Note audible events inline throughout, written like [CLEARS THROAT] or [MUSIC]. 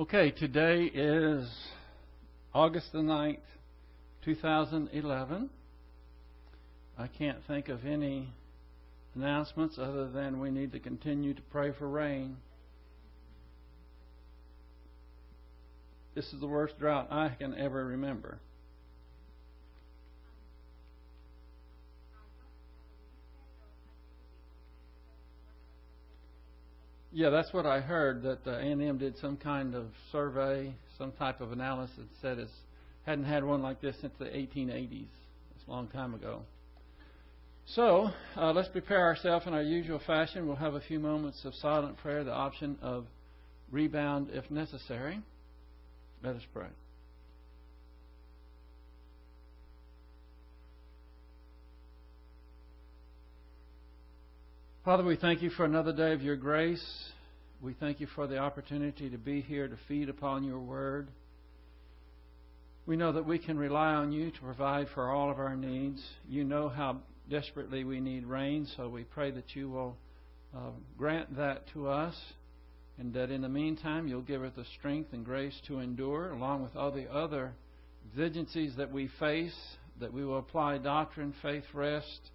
Okay, today is August the 9th, 2011. I can't think of any announcements other than we need to continue to pray for rain. This is the worst drought I can ever remember. Yeah, that's what I heard. That uh, A&M did some kind of survey, some type of analysis. Said it hadn't had one like this since the 1880s. It's a long time ago. So uh, let's prepare ourselves in our usual fashion. We'll have a few moments of silent prayer, the option of rebound if necessary. Let us pray. Father, we thank you for another day of your grace. We thank you for the opportunity to be here to feed upon your word. We know that we can rely on you to provide for all of our needs. You know how desperately we need rain, so we pray that you will uh, grant that to us and that in the meantime you'll give us the strength and grace to endure, along with all the other exigencies that we face, that we will apply doctrine, faith, rest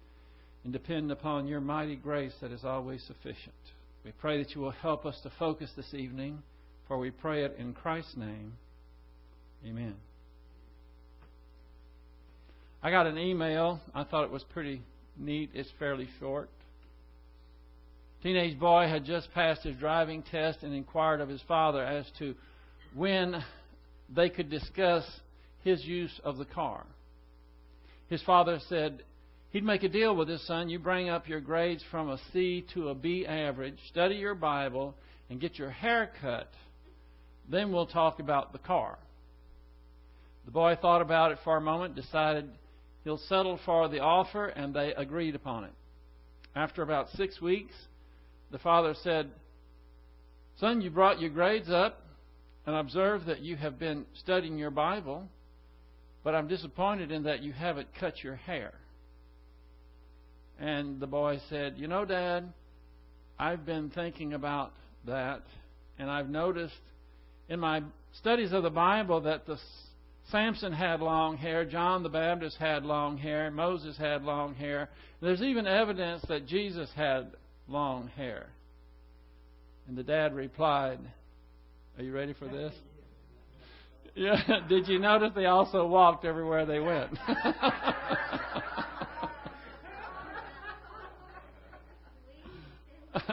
and depend upon your mighty grace that is always sufficient. We pray that you will help us to focus this evening, for we pray it in Christ's name. Amen. I got an email. I thought it was pretty neat. It's fairly short. Teenage boy had just passed his driving test and inquired of his father as to when they could discuss his use of the car. His father said, He'd make a deal with his son. You bring up your grades from a C to a B average, study your Bible, and get your hair cut. Then we'll talk about the car. The boy thought about it for a moment, decided he'll settle for the offer, and they agreed upon it. After about six weeks, the father said, Son, you brought your grades up, and observe that you have been studying your Bible, but I'm disappointed in that you haven't cut your hair. And the boy said, You know, Dad, I've been thinking about that, and I've noticed in my studies of the Bible that the Samson had long hair, John the Baptist had long hair, Moses had long hair. There's even evidence that Jesus had long hair. And the dad replied, Are you ready for this? [LAUGHS] Yeah. [LAUGHS] Did you notice they also walked everywhere they went? [LAUGHS] [LAUGHS]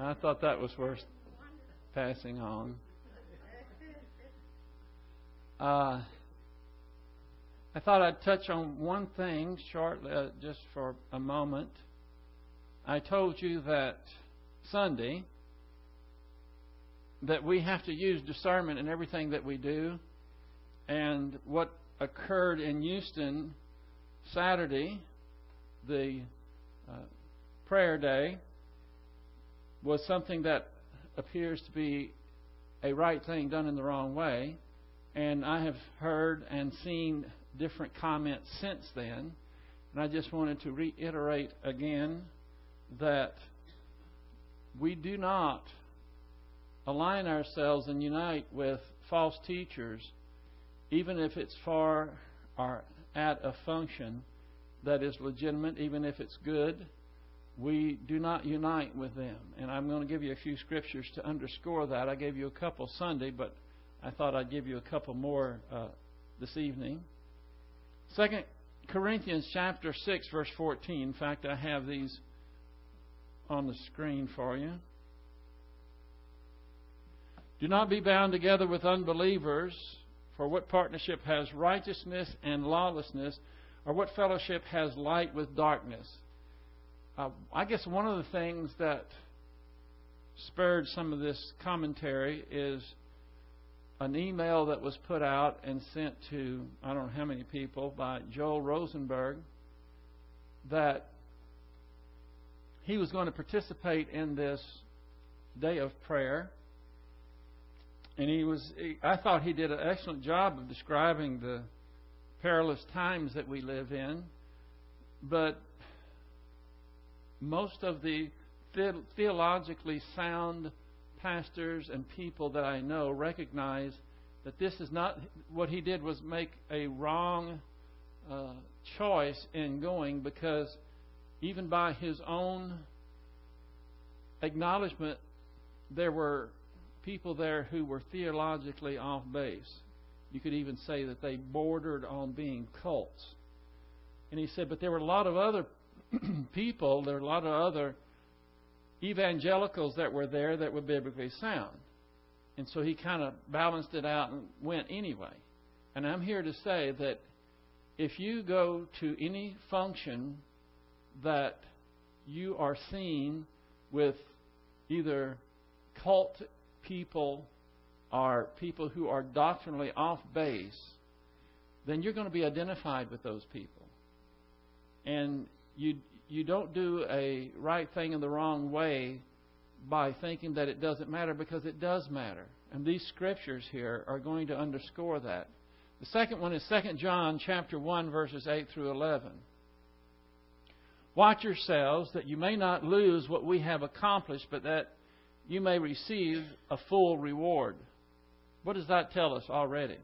I thought that was worth passing on. Uh, I thought I'd touch on one thing shortly, uh, just for a moment. I told you that Sunday that we have to use discernment in everything that we do, and what occurred in Houston Saturday, the uh, prayer day was something that appears to be a right thing done in the wrong way. And I have heard and seen different comments since then. And I just wanted to reiterate again that we do not align ourselves and unite with false teachers, even if it's for or at a function that is legitimate, even if it's good, we do not unite with them. And I'm going to give you a few scriptures to underscore that. I gave you a couple Sunday, but I thought I'd give you a couple more uh, this evening. Second Corinthians chapter 6 verse 14. In fact, I have these on the screen for you. Do not be bound together with unbelievers, for what partnership has righteousness and lawlessness? Or what fellowship has light with darkness? Uh, I guess one of the things that spurred some of this commentary is an email that was put out and sent to I don't know how many people by Joel Rosenberg that he was going to participate in this day of prayer and he was I thought he did an excellent job of describing the perilous times that we live in, but most of the theologically sound pastors and people that I know recognize that this is not what he did was make a wrong uh, choice in going because even by his own acknowledgement, there were people there who were theologically off base. You could even say that they bordered on being cults. And he said, but there were a lot of other [CLEARS THROAT] people, there were a lot of other evangelicals that were there that were biblically sound. And so he kind of balanced it out and went anyway. And I'm here to say that if you go to any function that you are seen with either cult people or people who are doctrinally off base, then you're going to be identified with those people. And you you don't do a right thing in the wrong way by thinking that it doesn't matter because it does matter. And these scriptures here are going to underscore that. The second one is 2 John chapter 1 verses 8 through 11. Watch yourselves that you may not lose what we have accomplished, but that you may receive a full reward. What does that tell us already?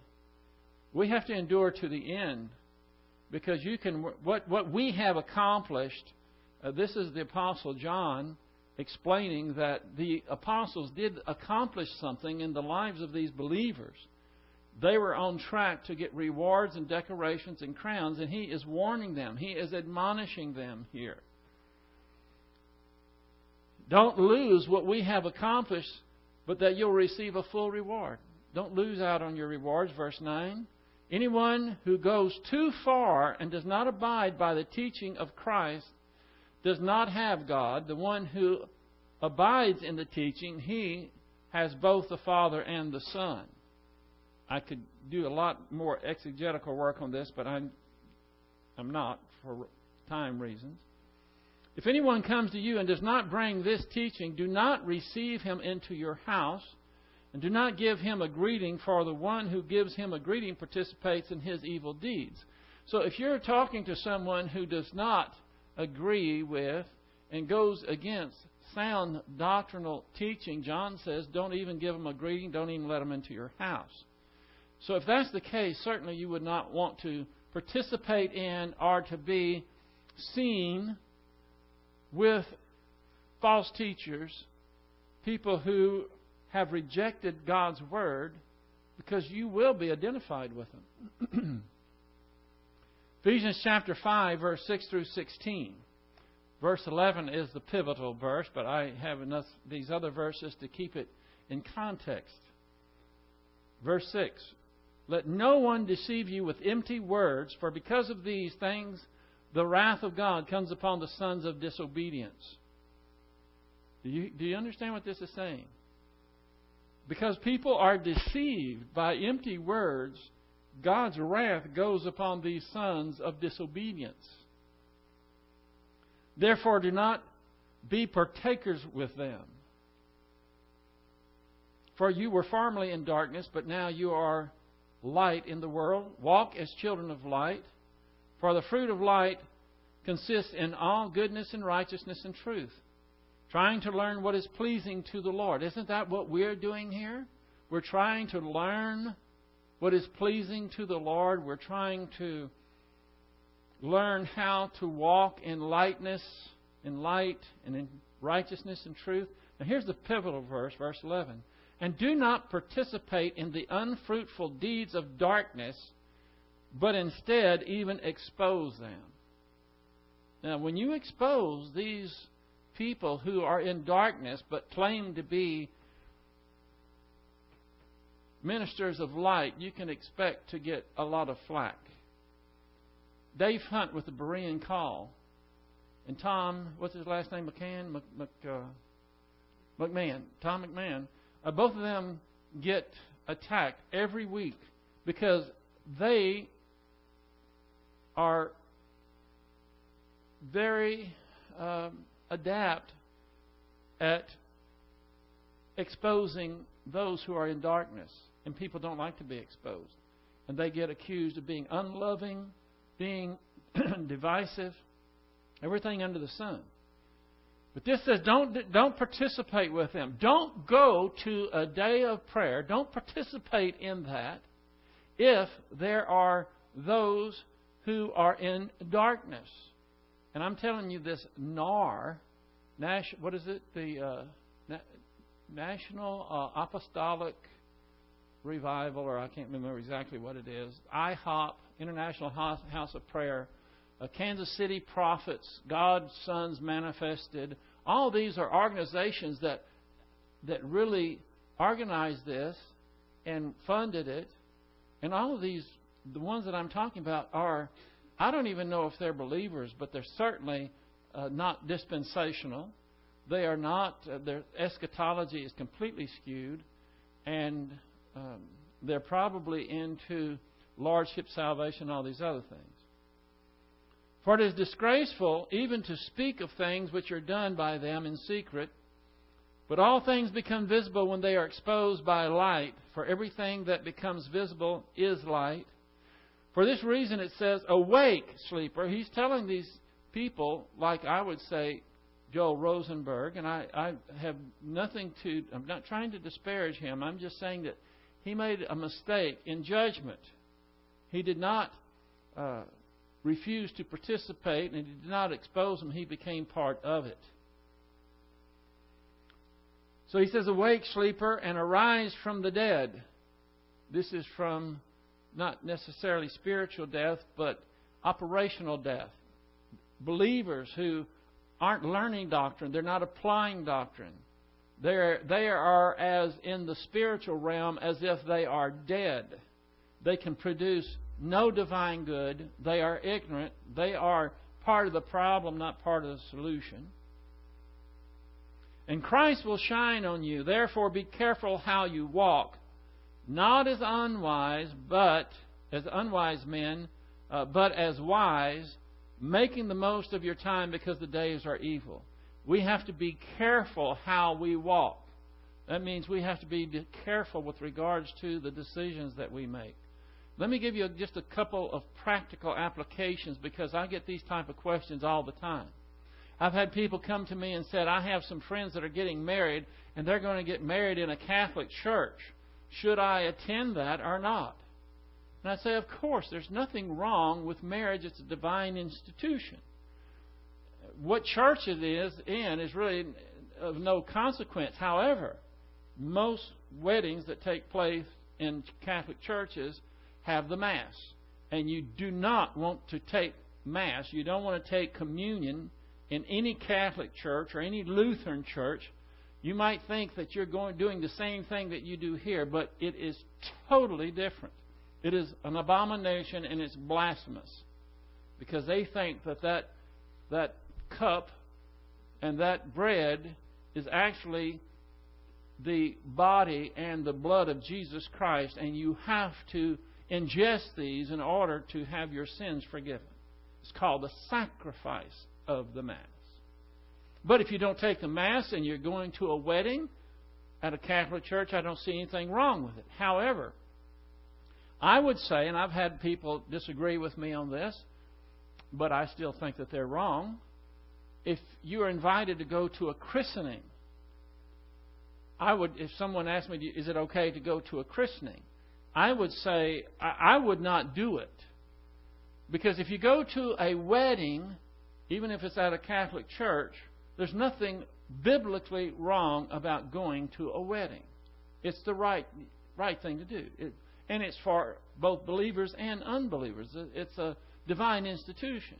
We have to endure to the end because you can what what we have accomplished. Uh, this is the apostle John explaining that the apostles did accomplish something in the lives of these believers. They were on track to get rewards and decorations and crowns, and he is warning them. He is admonishing them here. Don't lose what we have accomplished, but that you'll receive a full reward. Don't lose out on your rewards. Verse 9. Anyone who goes too far and does not abide by the teaching of Christ does not have God. The one who abides in the teaching, he has both the Father and the Son. I could do a lot more exegetical work on this, but I'm, I'm not for time reasons. If anyone comes to you and does not bring this teaching, do not receive him into your house, and do not give him a greeting, for the one who gives him a greeting participates in his evil deeds. So if you're talking to someone who does not agree with and goes against sound doctrinal teaching, John says, don't even give them a greeting, don't even let them into your house. So if that's the case, certainly you would not want to participate in or to be seen with false teachers, people who have rejected God's word, because you will be identified with them. [CLEARS THROAT] Ephesians chapter 5, verse 6 through 16. Verse 11 is the pivotal verse, but I have enough these other verses to keep it in context. Verse 6 Let no one deceive you with empty words, for because of these things the wrath of God comes upon the sons of disobedience. Do you, do you understand what this is saying? Because people are deceived by empty words, God's wrath goes upon these sons of disobedience. Therefore, do not be partakers with them. For you were formerly in darkness, but now you are light in the world. Walk as children of light. For the fruit of light consists in all goodness and righteousness and truth. Trying to learn what is pleasing to the Lord. Isn't that what we're doing here? We're trying to learn what is pleasing to the Lord. We're trying to learn how to walk in lightness, in light, and in righteousness and truth. Now, here's the pivotal verse, verse 11. And do not participate in the unfruitful deeds of darkness, but instead even expose them. Now, when you expose these people who are in darkness but claim to be ministers of light, you can expect to get a lot of flack. Dave Hunt with the Berean Call, and Tom, what's his last name? McCann? Mc, Mc, uh, McMahon. Tom McMahon. Uh, both of them get attacked every week because they are very um, adept at exposing those who are in darkness and people don't like to be exposed. And they get accused of being unloving, being [CLEARS THROAT] divisive, everything under the sun. But this says don't, don't participate with them. Don't go to a day of prayer. Don't participate in that if there are those who are in darkness. And I'm telling you this NAR, what is it? The uh, Na- National uh, Apostolic Revival, or I can't remember exactly what it is. IHOP, International House of Prayer uh, Kansas City Prophets, God's Sons Manifested. All these are organizations that that really organized this and funded it. And all of these, the ones that I'm talking about, are I don't even know if they're believers, but they're certainly uh, not dispensational. They are not. Uh, their eschatology is completely skewed, and um, they're probably into lordship salvation, all these other things. For it is disgraceful even to speak of things which are done by them in secret. But all things become visible when they are exposed by light, for everything that becomes visible is light. For this reason it says, Awake, sleeper. He's telling these people, like I would say, Joel Rosenberg, and I, I have nothing to, I'm not trying to disparage him. I'm just saying that he made a mistake in judgment. He did not uh, refused to participate and he did not expose him. he became part of it. So he says, Awake, sleeper, and arise from the dead. This is from not necessarily spiritual death, but operational death. Believers who aren't learning doctrine, they're not applying doctrine. They're, they are as in the spiritual realm as if they are dead. They can produce no divine good. They are ignorant. They are part of the problem, not part of the solution. And Christ will shine on you. Therefore, be careful how you walk, not as unwise, but as unwise men, uh, but as wise, making the most of your time because the days are evil. We have to be careful how we walk. That means we have to be careful with regards to the decisions that we make. Let me give you just a couple of practical applications because I get these type of questions all the time. I've had people come to me and said, I have some friends that are getting married and they're going to get married in a Catholic church. Should I attend that or not? And I say, of course, there's nothing wrong with marriage. It's a divine institution. What church it is in is really of no consequence. However, most weddings that take place in Catholic churches have the Mass. And you do not want to take Mass, you don't want to take communion in any Catholic church or any Lutheran church. You might think that you're going doing the same thing that you do here, but it is totally different. It is an abomination and it's blasphemous because they think that that, that cup and that bread is actually the body and the blood of Jesus Christ, and you have to ingest these in order to have your sins forgiven. It's called the sacrifice of the Mass. But if you don't take the Mass and you're going to a wedding at a Catholic church, I don't see anything wrong with it. However, I would say, and I've had people disagree with me on this, but I still think that they're wrong. If you are invited to go to a christening, I would, if someone asked me, is it okay to go to a christening? I would say I would not do it. Because if you go to a wedding, even if it's at a Catholic church, there's nothing biblically wrong about going to a wedding. It's the right right thing to do. It, and it's for both believers and unbelievers. It's a divine institution.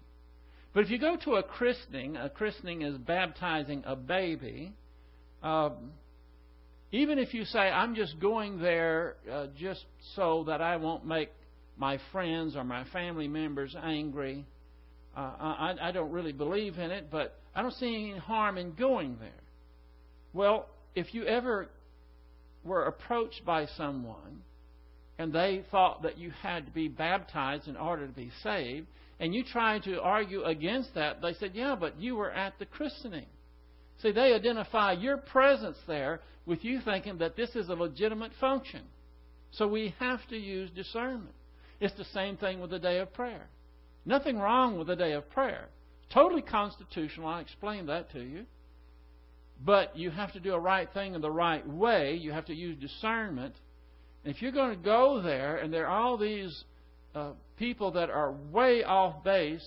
But if you go to a christening, a christening is baptizing a baby. Um, even if you say, I'm just going there uh, just so that I won't make my friends or my family members angry, uh, I, I don't really believe in it, but I don't see any harm in going there. Well, if you ever were approached by someone and they thought that you had to be baptized in order to be saved, and you tried to argue against that, they said, Yeah, but you were at the christening. See, they identify your presence there with you thinking that this is a legitimate function. So we have to use discernment. It's the same thing with the day of prayer. Nothing wrong with a day of prayer. Totally constitutional. I explained that to you. but you have to do a right thing in the right way. You have to use discernment. And if you're going to go there and there are all these uh, people that are way off base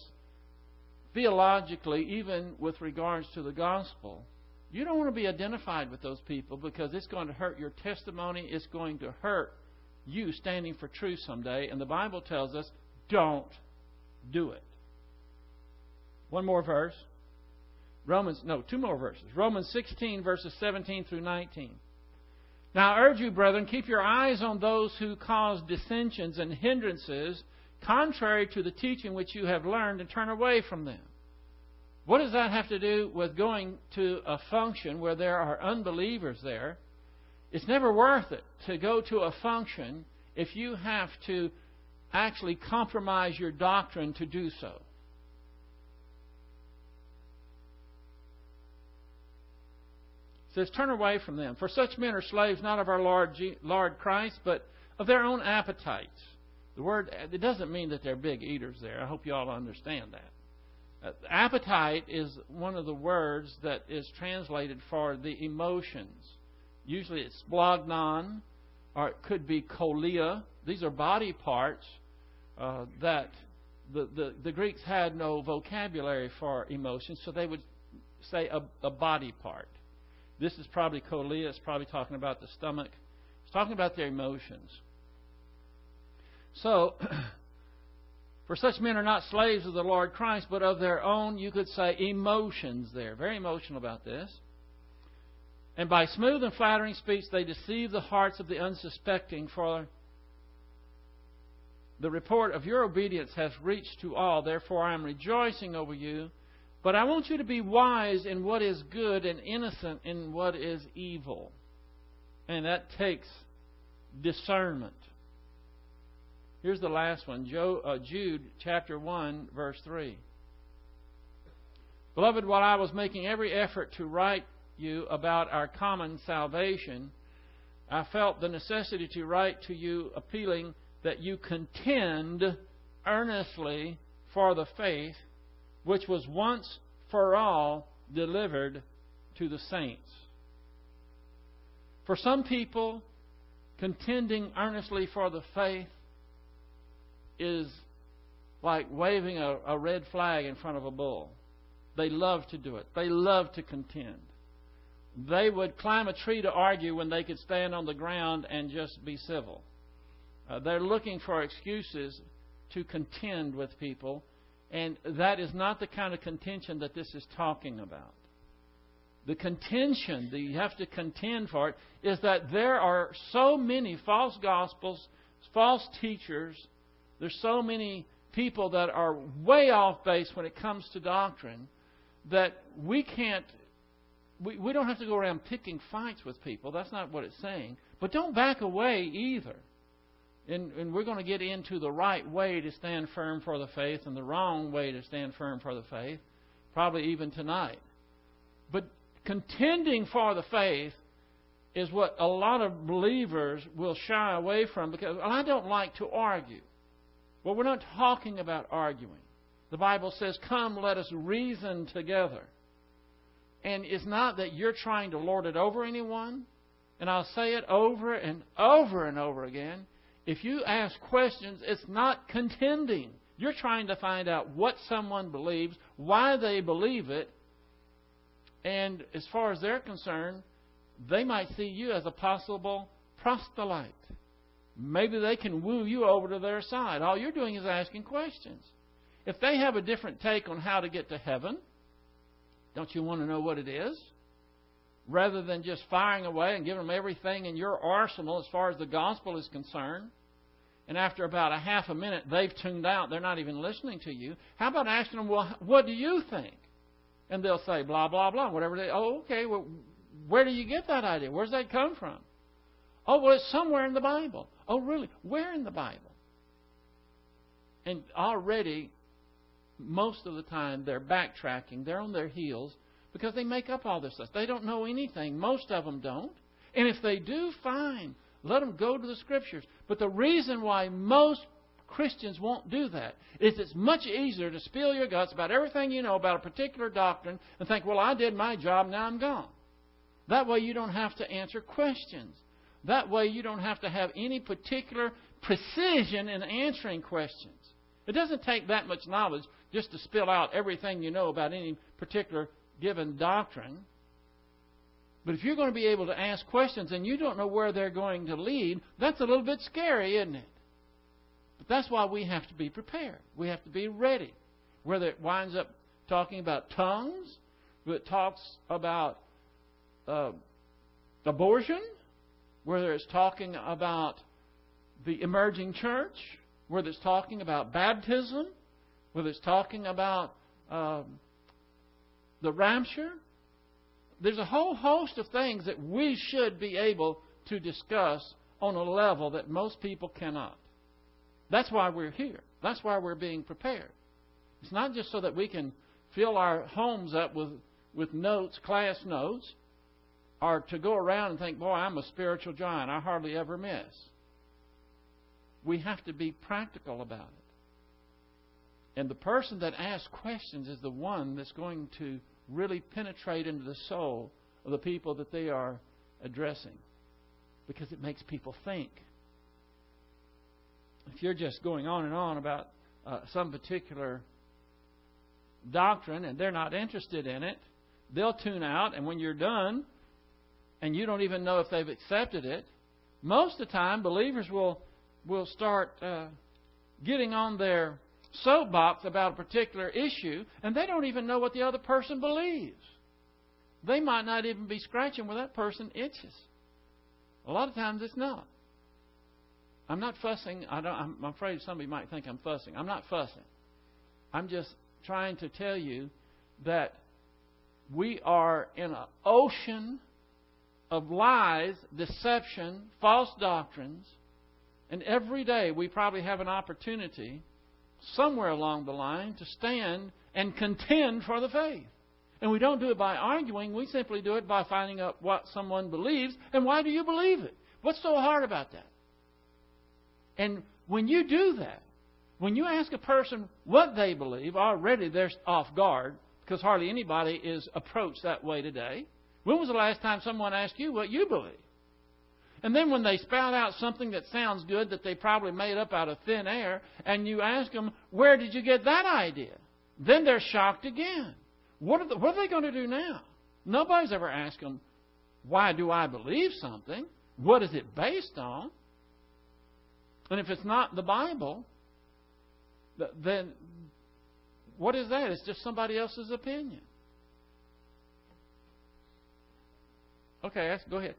theologically, even with regards to the gospel, you don't want to be identified with those people because it's going to hurt your testimony. It's going to hurt you standing for truth someday. And the Bible tells us don't do it. One more verse. Romans, no, two more verses. Romans 16, verses 17 through 19. Now I urge you, brethren, keep your eyes on those who cause dissensions and hindrances contrary to the teaching which you have learned and turn away from them. What does that have to do with going to a function where there are unbelievers there? It's never worth it to go to a function if you have to actually compromise your doctrine to do so. It says, Turn away from them. For such men are slaves not of our Lord, Lord Christ, but of their own appetites. The word, it doesn't mean that they're big eaters there. I hope you all understand that. Uh, appetite is one of the words that is translated for the emotions. Usually it's splagnon, or it could be cholia. These are body parts uh, that the, the, the, Greeks had no vocabulary for emotions, so they would say a, a body part. This is probably cholia. It's probably talking about the stomach. It's talking about their emotions. So, [CLEARS THROAT] for such men are not slaves of the Lord Christ, but of their own, you could say, emotions there. Very emotional about this. And by smooth and flattering speech, they deceive the hearts of the unsuspecting, for the report of your obedience has reached to all. Therefore, I am rejoicing over you. But I want you to be wise in what is good and innocent in what is evil. And that takes discernment. Here's the last one uh, Jude chapter 1, verse 3. Beloved, while I was making every effort to write you about our common salvation, I felt the necessity to write to you appealing that you contend earnestly for the faith which was once for all delivered to the saints. For some people, contending earnestly for the faith is like waving a, a red flag in front of a bull. They love to do it. They love to contend. They would climb a tree to argue when they could stand on the ground and just be civil. Uh, they're looking for excuses to contend with people, and that is not the kind of contention that this is talking about. The contention that you have to contend for it is that there are so many false gospels, false teachers, there's so many people that are way off base when it comes to doctrine that we can't we, we don't have to go around picking fights with people. That's not what it's saying. But don't back away either. And, and we're going to get into the right way to stand firm for the faith and the wrong way to stand firm for the faith, probably even tonight. But contending for the faith is what a lot of believers will shy away from because I don't like to argue. Well, we're not talking about arguing. The Bible says, Come, let us reason together. And it's not that you're trying to lord it over anyone. And I'll say it over and over and over again. If you ask questions, it's not contending. You're trying to find out what someone believes, why they believe it, and as far as they're concerned, they might see you as a possible proselyte. Maybe they can woo you over to their side. All you're doing is asking questions. If they have a different take on how to get to heaven, don't you want to know what it is? Rather than just firing away and giving them everything in your arsenal as far as the gospel is concerned, and after about a half a minute they've tuned out, they're not even listening to you. How about asking them, well, what do you think? And they'll say, blah, blah, blah, whatever they, oh, okay, well, where do you get that idea? Where's that come from? Oh, well, it's somewhere in the Bible. Oh, really? Where in the Bible? And already, most of the time, they're backtracking. They're on their heels because they make up all this stuff. They don't know anything. Most of them don't. And if they do, fine. Let them go to the Scriptures. But the reason why most Christians won't do that is it's much easier to spill your guts about everything you know about a particular doctrine and think, well, I did my job, now I'm gone. That way you don't have to answer questions. That way you don't have to have any particular precision in answering questions. It doesn't take that much knowledge just to spill out everything you know about any particular given doctrine. But if you're going to be able to ask questions and you don't know where they're going to lead, that's a little bit scary, isn't it? But that's why we have to be prepared. We have to be ready. Whether it winds up talking about tongues, whether it talks about uh, abortion, whether it's talking about the emerging church, whether it's talking about baptism, whether it's talking about um, the rapture. There's a whole host of things that we should be able to discuss on a level that most people cannot. That's why we're here. That's why we're being prepared. It's not just so that we can fill our homes up with, with notes, class notes, or to go around and think, boy, I'm a spiritual giant. I hardly ever miss. We have to be practical about it. And the person that asks questions is the one that's going to really penetrate into the soul of the people that they are addressing because it makes people think. If you're just going on and on about uh, some particular doctrine and they're not interested in it, they'll tune out, and when you're done and you don't even know if they've accepted it, most of the time believers will will start uh, getting on their soapbox about a particular issue, and they don't even know what the other person believes. They might not even be scratching where that person itches. A lot of times it's not. I'm not fussing. I don't, I'm afraid somebody might think I'm fussing. I'm not fussing. I'm just trying to tell you that we are in an ocean of lies, deception, false doctrines, and every day we probably have an opportunity somewhere along the line to stand and contend for the faith. And we don't do it by arguing, we simply do it by finding out what someone believes and why do you believe it? What's so hard about that? And when you do that, when you ask a person what they believe, already they're off guard because hardly anybody is approached that way today. When was the last time someone asked you what you believe? And then when they spout out something that sounds good that they probably made up out of thin air, and you ask them, where did you get that idea? Then they're shocked again. What are, the, what are they going to do now? Nobody's ever asked them, why do I believe something? What is it based on? And if it's not the Bible, then what is that? It's just somebody else's opinion. Okay, go ahead.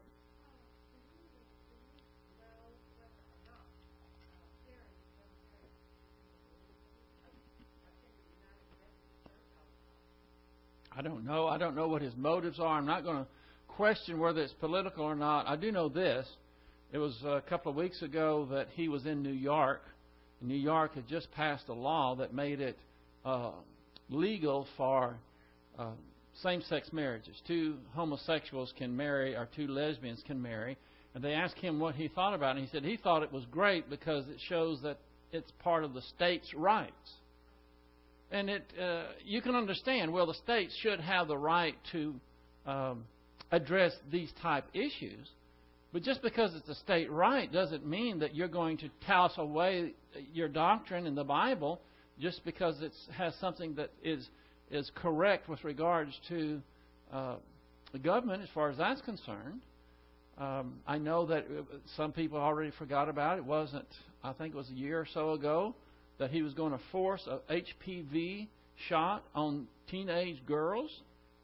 I don't know. I don't know what his motives are. I'm not going to question whether it's political or not. I do know this. It was a couple of weeks ago that he was in New York. New York had just passed a law that made it uh, legal for uh, same sex marriages. Two homosexuals can marry, or two lesbians can marry. And they asked him what he thought about it. And he said he thought it was great because it shows that it's part of the state's rights. And it, uh, you can understand, well, the states should have the right to um, address these type issues. But just because it's a state right doesn't mean that you're going to toss away your doctrine in the Bible just because it has something that is is correct with regards to uh, the government as far as that's concerned. Um, I know that uh, some people already forgot about it. it. Wasn't I think it was a year or so ago that he was going to force a HPV shot on teenage girls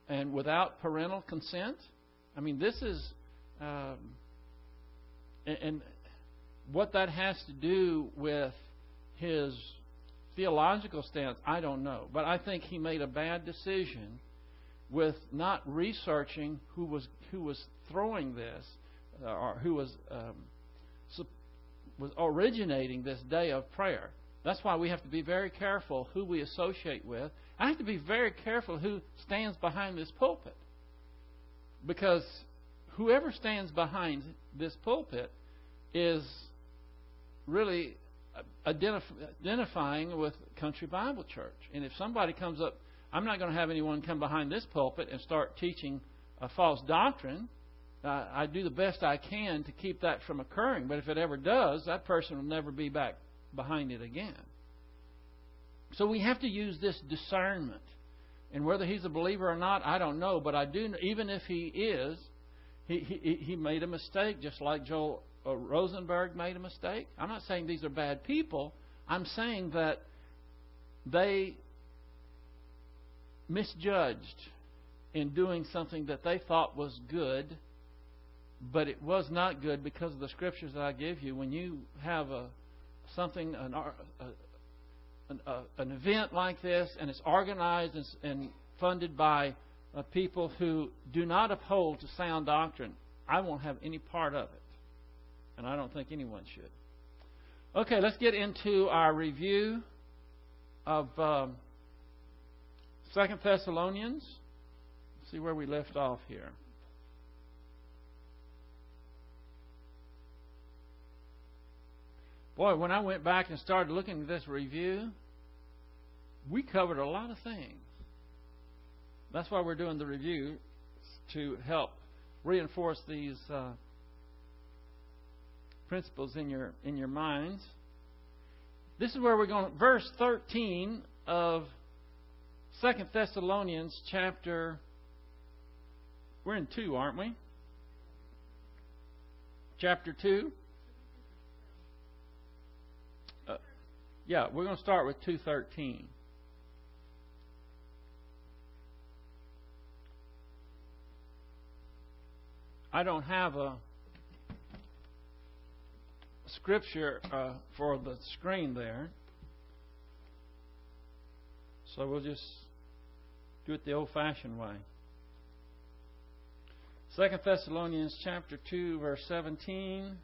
and without parental consent. I mean, this is, um, and, and what that has to do with his theological stance, I don't know. But I think he made a bad decision with not researching who was who was throwing this uh, or who was um, was originating this day of prayer. That's why we have to be very careful who we associate with. I have to be very careful who stands behind this pulpit. Because whoever stands behind this pulpit is really identif- identifying with Country Bible Church. And if somebody comes up, I'm not going to have anyone come behind this pulpit and start teaching a false doctrine uh, I do the best I can to keep that from occurring. But if it ever does, that person will never be back behind it again. So we have to use this discernment. And whether he's a believer or not, I don't know. But I do, even if he is, he, he, he made a mistake, just like Joel uh, Rosenberg made a mistake. I'm not saying these are bad people. I'm saying that they misjudged in doing something that they thought was good, but it was not good because of the scriptures that I give you. When you have a something an an, an event like this and it's organized and, and funded by uh, people who do not uphold to sound doctrine, I won't have any part of it, and I don't think anyone should. Okay, let's get into our review of um, Second Thessalonians. Let's see where we left off here. Boy, when I went back and started looking at this review, we covered a lot of things. That's why we're doing the review to help reinforce these uh, principles in your in your minds. This is where we're going. Verse 13 of Second Thessalonians chapter. We're in two, aren't we? Chapter two. Yeah, we're going to start with two thirteen. I don't have a scripture uh, for the screen there. So we'll just do it the old fashioned way. Second Thessalonians chapter 2 verse 17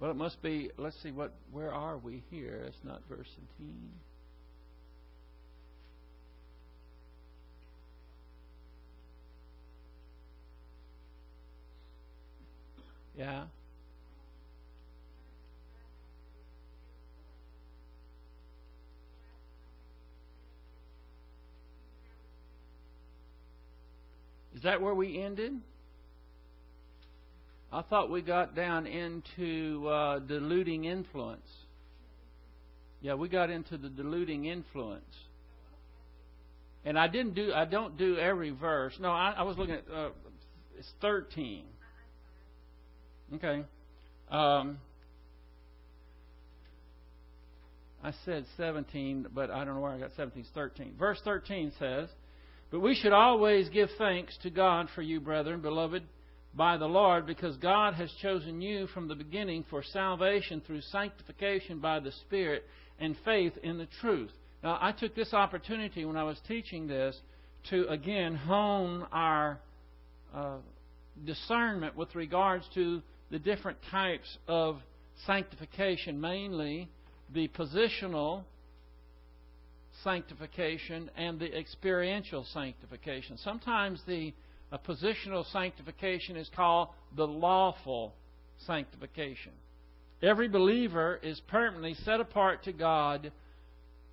Well, it must be. Let's see. What? Where are we here? It's not verse 17. Yeah. Is that where we ended? I thought we got down into uh, deluding influence. Yeah, we got into the deluding influence. And I didn't do. I don't do every verse. No, I, I was looking at. Uh, it's thirteen. Okay. Um, I said 17, but I don't know where I got 17. It's 13. Verse 13 says, But we should always give thanks to God for you, brethren, beloved by the Lord, because God has chosen you from the beginning for salvation through sanctification by the Spirit and faith in the truth. Now, I took this opportunity when I was teaching this to again hone our uh, discernment with regards to the different types of sanctification, mainly the positional sanctification and the experiential sanctification. Sometimes the positional sanctification is called the lawful sanctification. Every believer is permanently set apart to God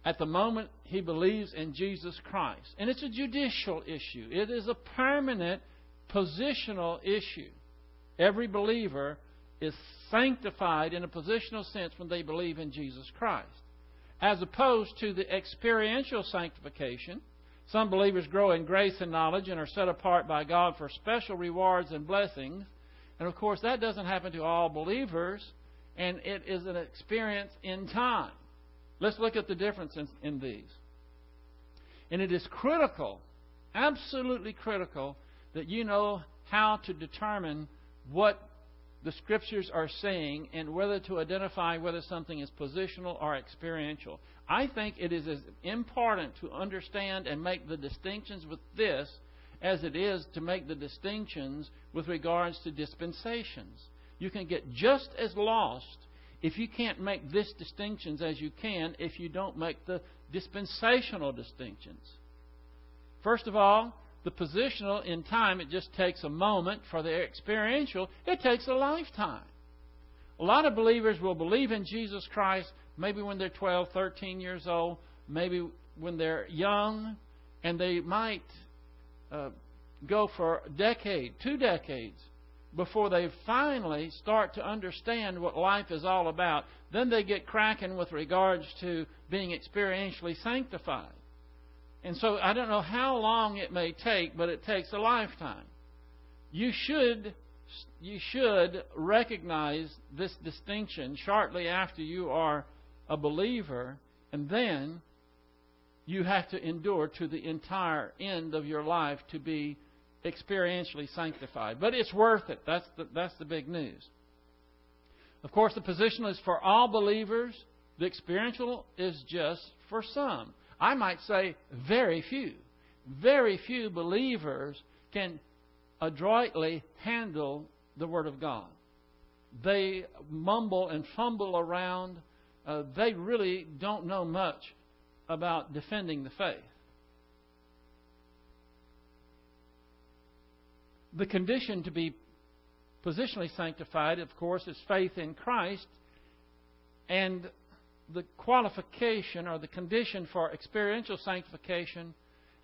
at the moment he believes in Jesus Christ. And it's a judicial issue, it is a permanent positional issue. Every believer is sanctified in a positional sense when they believe in Jesus Christ. As opposed to the experiential sanctification, some believers grow in grace and knowledge and are set apart by God for special rewards and blessings. And of course, that doesn't happen to all believers, and it is an experience in time. Let's look at the difference in, in these. And it is critical, absolutely critical, that you know how to determine what the scriptures are saying and whether to identify whether something is positional or experiential. I think it is as important to understand and make the distinctions with this as it is to make the distinctions with regards to dispensations. You can get just as lost if you can't make this distinctions as you can if you don't make the dispensational distinctions. First of all, the positional in time, it just takes a moment. For the experiential, it takes a lifetime. A lot of believers will believe in Jesus Christ maybe when they're 12, 13 years old. Maybe when they're young, and they might uh, go for a decade, two decades, before they finally start to understand what life is all about. Then they get cracking with regards to being experientially sanctified. And so I don't know how long it may take, but it takes a lifetime. You should you should recognize this distinction shortly after you are a believer, and then you have to endure to the entire end of your life to be experientially sanctified. But it's worth it. That's the, that's the big news. Of course, the position is for all believers. The experiential is just for some. I might say very few. Very few believers can adroitly handle the Word of God. They mumble and fumble around. Uh, they really don't know much about defending the faith. The condition to be positionally sanctified, of course, is faith in Christ. And the qualification or the condition for experiential sanctification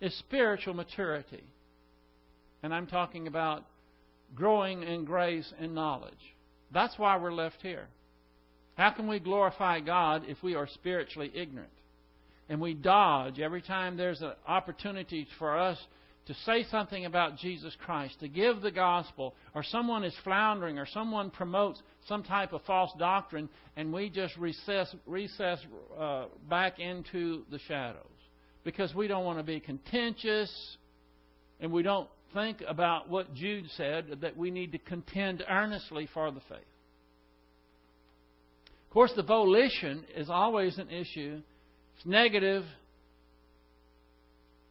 is spiritual maturity. And I'm talking about growing in grace and knowledge. That's why we're left here. How can we glorify God if we are spiritually ignorant? And we dodge every time there's an opportunity for us to say something about Jesus Christ, to give the gospel, or someone is floundering, or someone promotes some type of false doctrine, and we just recess, recess uh, back into the shadows because we don't want to be contentious, and we don't think about what Jude said that we need to contend earnestly for the faith. Of course, the volition is always an issue. It's negative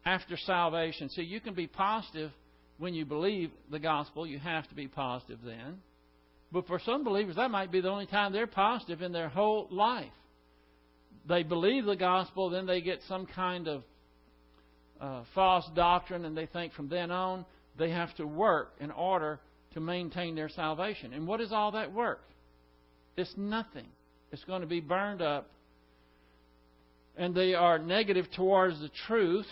after salvation. See, you can be positive when you believe the gospel. You have to be positive then. But for some believers, that might be the only time they're positive in their whole life. They believe the gospel, then they get some kind of uh, false doctrine, and they think from then on they have to work in order to maintain their salvation. And what is all that work? It's nothing. It's going to be burned up. And they are negative towards the truth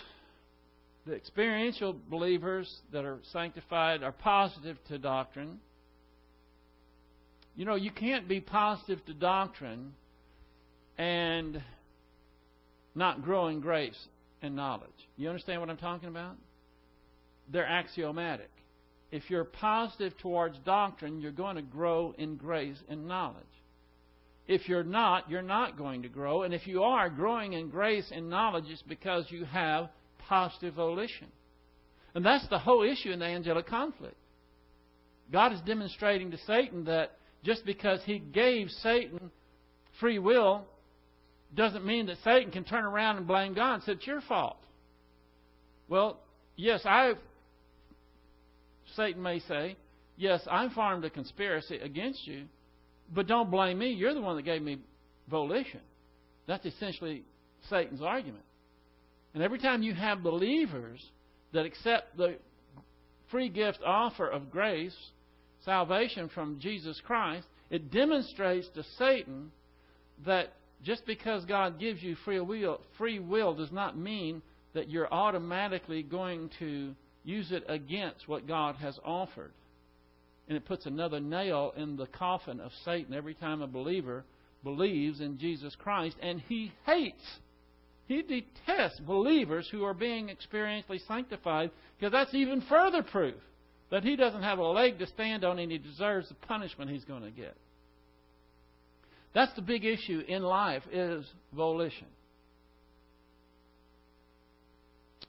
the experiential believers that are sanctified are positive to doctrine. You know, you can't be positive to doctrine and not grow in grace and knowledge. You understand what I'm talking about? They're axiomatic. If you're positive towards doctrine, you're going to grow in grace and knowledge. If you're not, you're not going to grow. And if you are growing in grace and knowledge, it's because you have positive volition. And that's the whole issue in the angelic conflict. God is demonstrating to Satan that just because he gave Satan free will doesn't mean that Satan can turn around and blame God and say, It's your fault. Well, yes, I Satan may say, Yes, I formed a conspiracy against you, but don't blame me. You're the one that gave me volition. That's essentially Satan's argument. And every time you have believers that accept the free gift offer of grace, salvation from Jesus Christ, it demonstrates to Satan that just because God gives you free will, free will does not mean that you're automatically going to use it against what God has offered. And it puts another nail in the coffin of Satan every time a believer believes in Jesus Christ and he hates he detests believers who are being experientially sanctified because that's even further proof that he doesn't have a leg to stand on and he deserves the punishment he's going to get. That's the big issue in life is volition.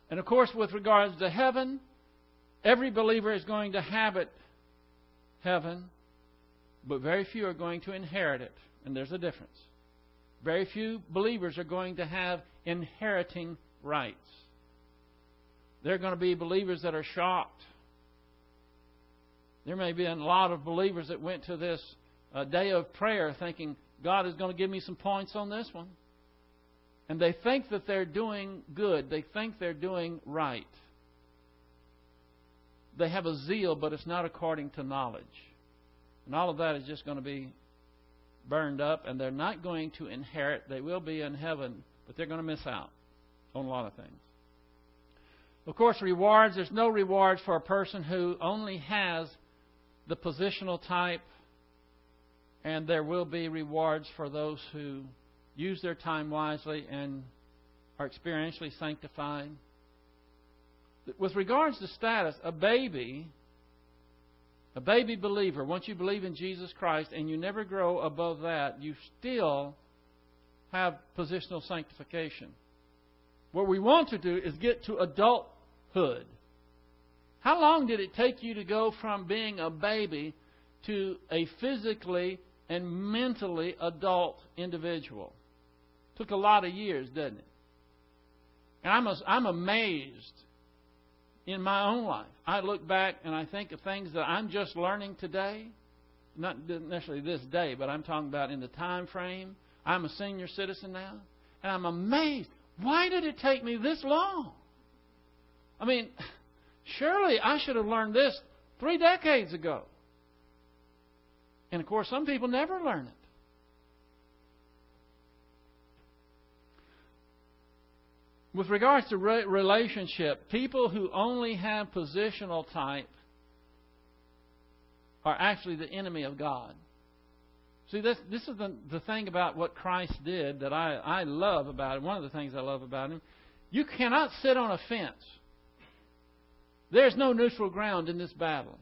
And of course, with regards to heaven, every believer is going to habit heaven, but very few are going to inherit it. And there's a difference. Very few believers are going to have inheriting rights. There are going to be believers that are shocked. There may be a lot of believers that went to this uh, day of prayer thinking, God is going to give me some points on this one. And they think that they're doing good. They think they're doing right. They have a zeal, but it's not according to knowledge. And all of that is just going to be burned up, and they're not going to inherit. They will be in heaven, but they're going to miss out. on a lot of things. Of course, rewards, there's no rewards for a person who only has the positional type, and there will be rewards for those who use their time wisely and are experientially sanctified. With regards to status, a baby, a baby believer, once you believe in Jesus Christ and you never grow above that, you still have positional sanctification. What we want to do is get to adulthood. How long did it take you to go from being a baby to a physically and mentally adult individual? Took a lot of years, didn't it? And I'm, I'm amazed in my own life. I look back and I think of things that I'm just learning today. Not necessarily this day, but I'm talking about in the time frame. I'm a senior citizen now. And I'm amazed. Why did it take me this long? I mean, surely I should have learned this three decades ago. And of course, some people never learn it. With regards to re- relationship, people who only have positional type are actually the enemy of God. See, this, this is the, the thing about what Christ did that I, I love about him. One of the things I love about him. You cannot sit on a fence. There's no neutral ground in this battle.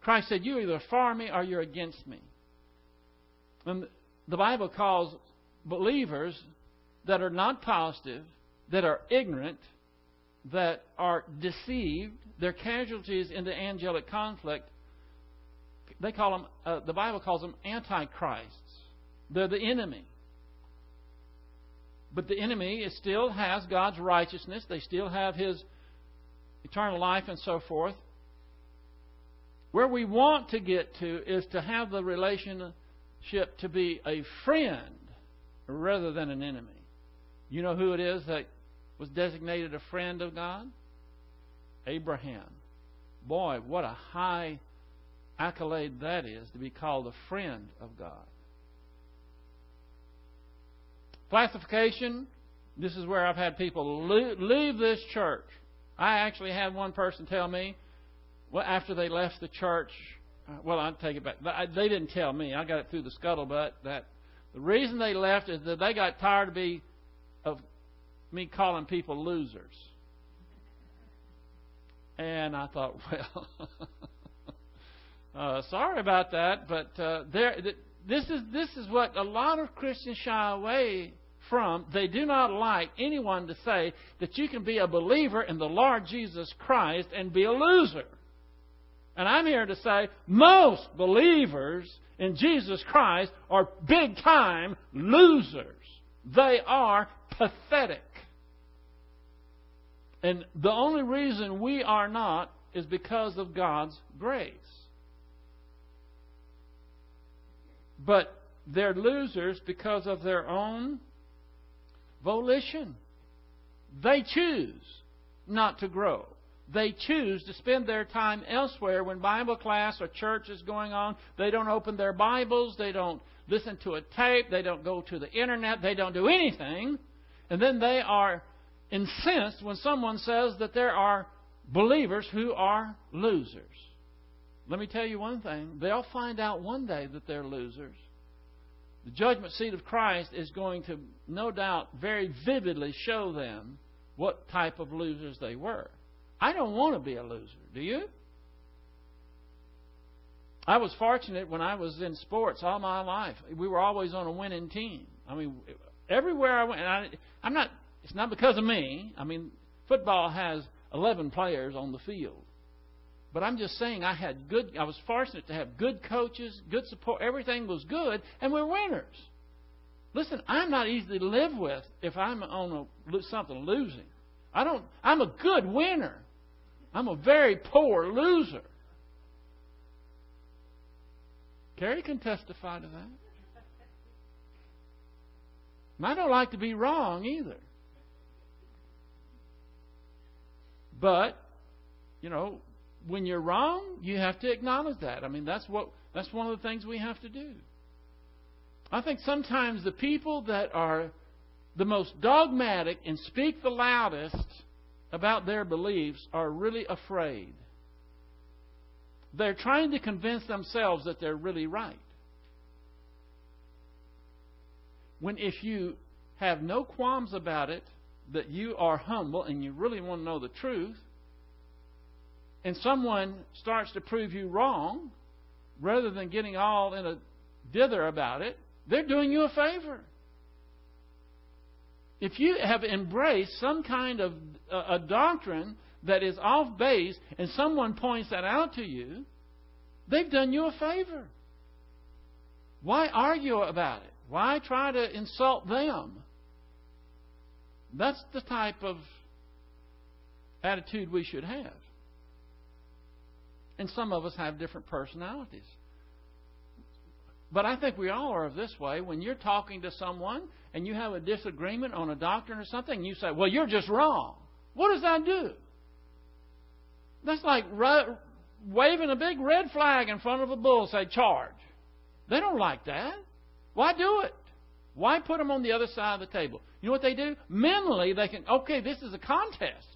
Christ said, You're either for me or you're against me. And the Bible calls believers that are not positive that are ignorant, that are deceived, they're casualties in the angelic conflict. They call them, uh, the Bible calls them antichrists. They're the enemy. But the enemy still has God's righteousness. They still have His eternal life and so forth. Where we want to get to is to have the relationship to be a friend rather than an enemy. You know who it is that was designated a friend of God? Abraham. Boy, what a high accolade that is to be called a friend of God. Classification this is where I've had people leave this church. I actually had one person tell me, well, after they left the church, uh, well, I'll take it back. They didn't tell me. I got it through the scuttlebutt that the reason they left is that they got tired of, be, of me calling people losers. And I thought, [LAUGHS] well, [LAUGHS] uh, sorry about that, but uh, there, this is this is what a lot of Christians shy away from. They do not like anyone to say that you can be a believer in the Lord Jesus Christ and be a loser. And I'm here to say most believers in Jesus Christ are big time losers. They are pathetic. And the only reason we are not is because of God's grace. But they're losers because of their own volition. They choose not to grow. They choose to spend their time elsewhere when Bible class or church is going on. They don't open their Bibles. They don't listen to a tape. They don't go to the internet. They don't do anything. And then they are incensed when someone says that there are believers who are losers. Let me tell you one thing they'll find out one day that they're losers. The judgment seat of Christ is going to, no doubt, very vividly show them what type of losers they were. I don't want to be a loser, do you? I was fortunate when I was in sports all my life. We were always on a winning team. I mean, everywhere I went, I, I'm not it's not because of me. I mean, football has 11 players on the field. But I'm just saying I had good I was fortunate to have good coaches, good support, everything was good and we're winners. Listen, I'm not easy to live with if I'm on a, something losing. I don't I'm a good winner. I'm a very poor loser. Carrie can testify to that. And I don't like to be wrong either. But, you know, when you're wrong, you have to acknowledge that. I mean, that's what that's one of the things we have to do. I think sometimes the people that are the most dogmatic and speak the loudest about their beliefs are really afraid. They're trying to convince themselves that they're really right. When if you have no qualms about it, that you are humble and you really want to know the truth, and someone starts to prove you wrong, rather than getting all in a dither about it, they're doing you a favor. If you have embraced some kind of uh, a doctrine that is off base and someone points that out to you, they've done you a favor. Why argue about it? Why try to insult them? That's the type of attitude we should have. And some of us have different personalities. But I think we all are of this way. When you're talking to someone and you have a disagreement on a doctrine or something, you say, Well, you're just wrong. What does that do? That's like waving a big red flag in front of a bull, say, Charge. They don't like that. Why do it? Why put them on the other side of the table? You know what they do? Mentally, they can, okay, this is a contest.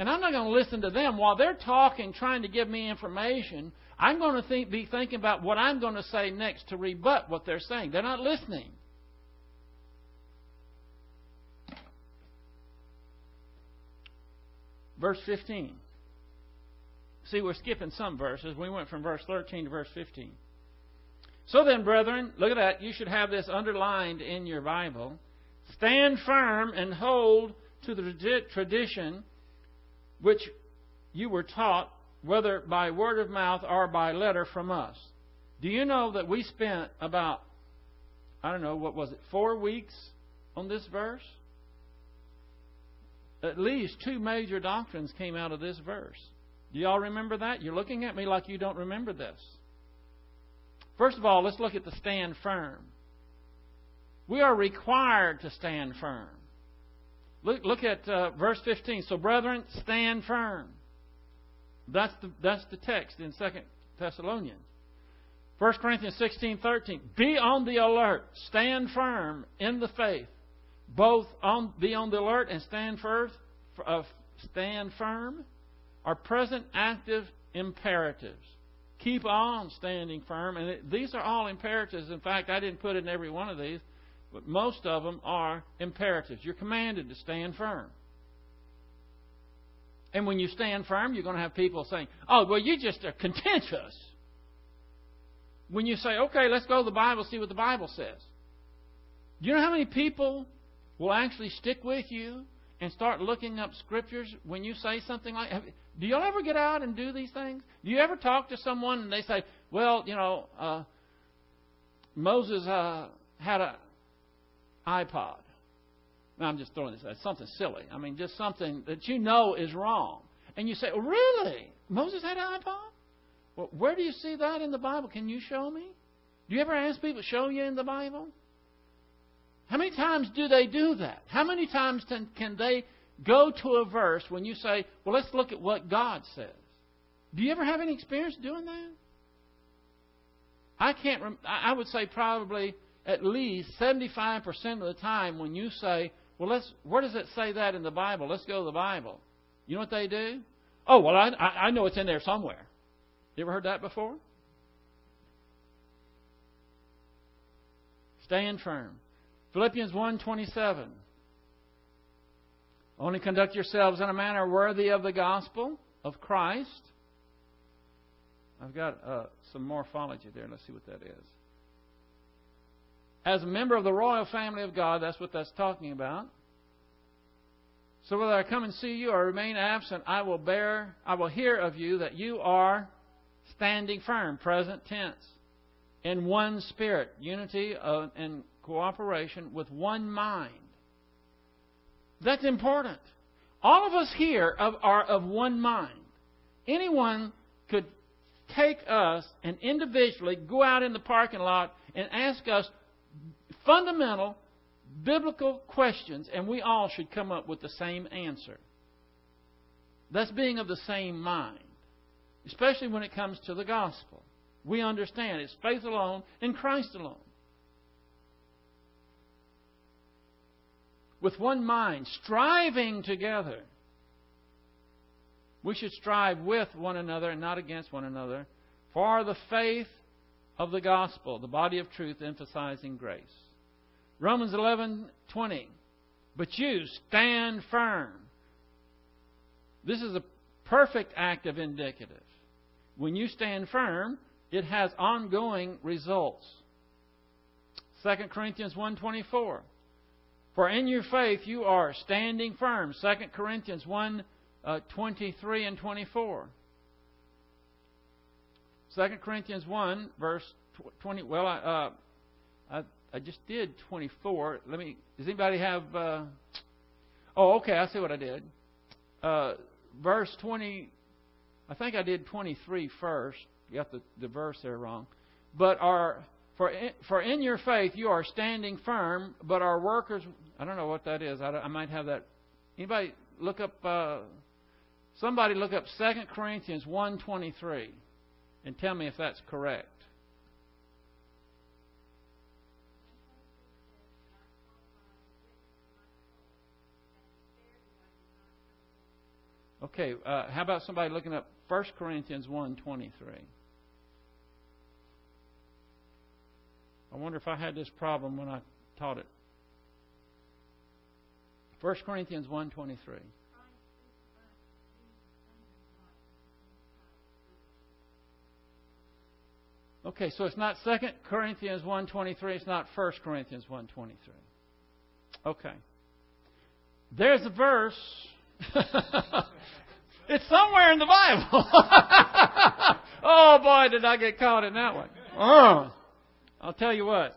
And I'm not going to listen to them while they're talking, trying to give me information. I'm going to think, be thinking about what I'm going to say next to rebut what they're saying. They're not listening. Verse 15. See, we're skipping some verses. We went from verse 13 to verse 15. So then, brethren, look at that. You should have this underlined in your Bible. Stand firm and hold to the tradition which you were taught, whether by word of mouth or by letter from us. Do you know that we spent about, I don't know, what was it, four weeks on this verse? At least two major doctrines came out of this verse. Do y'all remember that? You're looking at me like you don't remember this. First of all, let's look at the stand firm. We are required to stand firm. Look, look at uh, verse 15. So, brethren, stand firm. That's the, that's the text in 2 Thessalonians. 1 Corinthians 16, 13. Be on the alert. Stand firm in the faith. Both on, be on the alert and stand, first, uh, stand firm are present active imperatives. Keep on standing firm. And it, these are all imperatives. In fact, I didn't put in every one of these. But most of them are imperatives. You're commanded to stand firm. And when you stand firm, you're going to have people saying, Oh, well, you just are contentious. When you say, Okay, let's go to the Bible, see what the Bible says. Do you know how many people will actually stick with you and start looking up scriptures when you say something like do y'all ever get out and do these things do you ever talk to someone and they say well you know uh, moses uh, had a iPod. I'm just throwing this out. Something silly. I mean, just something that you know is wrong. And you say, really? Moses had an iPod? Well, where do you see that in the Bible? Can you show me? Do you ever ask people to show you in the Bible? How many times do they do that? How many times can they go to a verse when you say, well, let's look at what God says? Do you ever have any experience doing that? I can't. Rem- I would say probably at least 75% of the time when you say, well, let's, where does it say that in the Bible? Let's go to the Bible. You know what they do? Oh, well, I, I know it's in there somewhere. You ever heard that before? Stand firm. Philippians 1.27. Only conduct yourselves in a manner worthy of the gospel of Christ. I've got uh, some morphology there. Let's see what that is as a member of the royal family of God. That's what that's talking about. So whether I come and see you or remain absent, I will bear, I will hear of you that you are standing firm, present tense, in one spirit, unity and cooperation with one mind. That's important. All of us here are of one mind. Anyone could take us and individually go out in the parking lot and ask us, fundamental biblical questions, and we all should come up with the same answer. That's being of the same mind, especially when it comes to the gospel. We understand it's faith alone in Christ alone. with one mind, striving together. We should strive with one another and not against one another for the faith of the gospel, the body of truth emphasizing grace. Romans 11:20 But you stand firm. This is a perfect active indicative. When you stand firm, it has ongoing results. 2 Corinthians 1:24 For in your faith you are standing firm. 2 Corinthians 1 uh, 23 and 24. 2 Corinthians 1, verse 20. Well, uh, I, I, just did 24. Let me. Does anybody have. Uh, oh, okay. I see what I did. Uh, verse 20. I think I did 23 first. You got the, the verse there wrong. But our. For in, for in your faith you are standing firm, but our workers. I don't know what that is. I, I might have that. Anybody look up. Uh, Somebody look up 2 Corinthians 1.23 and tell me if that's correct. Okay, uh, how about somebody looking up 1 Corinthians 1.23? I wonder if I had this problem when I taught it. 1 Corinthians 1.23. Okay, so it's not 2 Corinthians 1.23, it's not 1 Corinthians 1.23. Okay. There's a verse. [LAUGHS] it's somewhere in the Bible. [LAUGHS] oh boy, did I get caught in that one. Oh. I'll tell you what.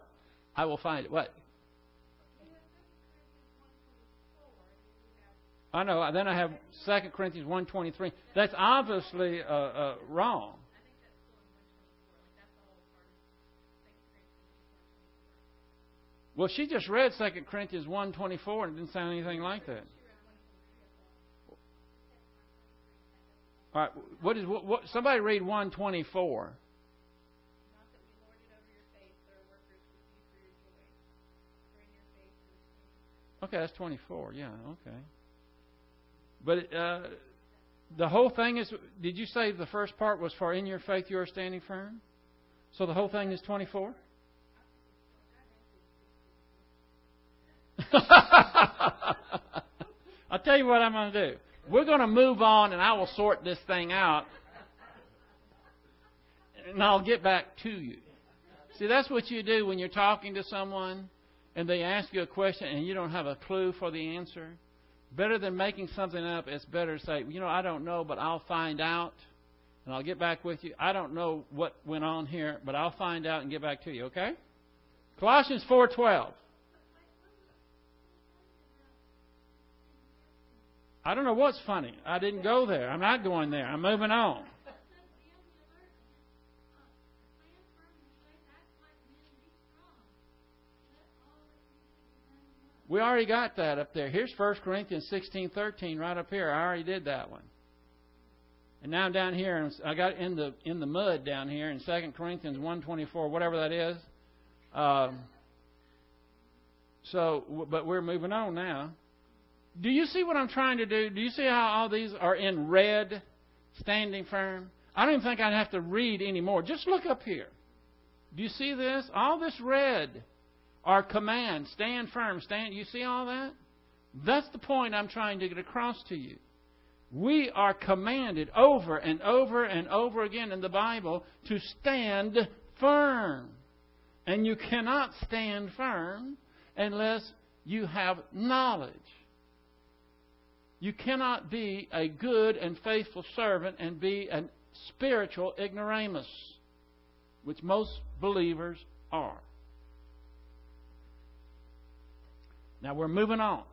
I will find it. What? I know. Then I have 2 Corinthians 1.23. That's obviously uh, uh, wrong. Well, she just read 2 Corinthians 1.24 and it didn't sound anything like that. All right, what is what, what somebody read 124. Okay, that's 24. Yeah, okay. But uh, the whole thing is, did you say the first part was for in your faith you are standing firm? So the whole thing is 24? [LAUGHS] I'll tell you what I'm going to do. We're going to move on, and I will sort this thing out, and I'll get back to you. See, that's what you do when you're talking to someone and they ask you a question and you don't have a clue for the answer. Better than making something up, it's better to say, you know, I don't know, but I'll find out and I'll get back with you. I don't know what went on here, but I'll find out and get back to you, okay? Colossians 4:12. I don't know what's funny. I didn't go there. I'm not going there. I'm moving on. We already got that up there. Here's 1 Corinthians 16:13 right up here. I already did that one. And now I'm down here, and I got in the in the mud down here in 2 Corinthians 1:24, whatever that is. Um, so, but we're moving on now. Do you see what I'm trying to do? Do you see how all these are in red, standing firm? I don't even think I'd have to read anymore. Just look up here. Do you see this? All this red are commands. Stand firm. Stand. You see all that? That's the point I'm trying to get across to you. We are commanded over and over and over again in the Bible to stand firm. And you cannot stand firm unless you have knowledge. You cannot be a good and faithful servant and be a spiritual ignoramus, which most believers are. Now we're moving on.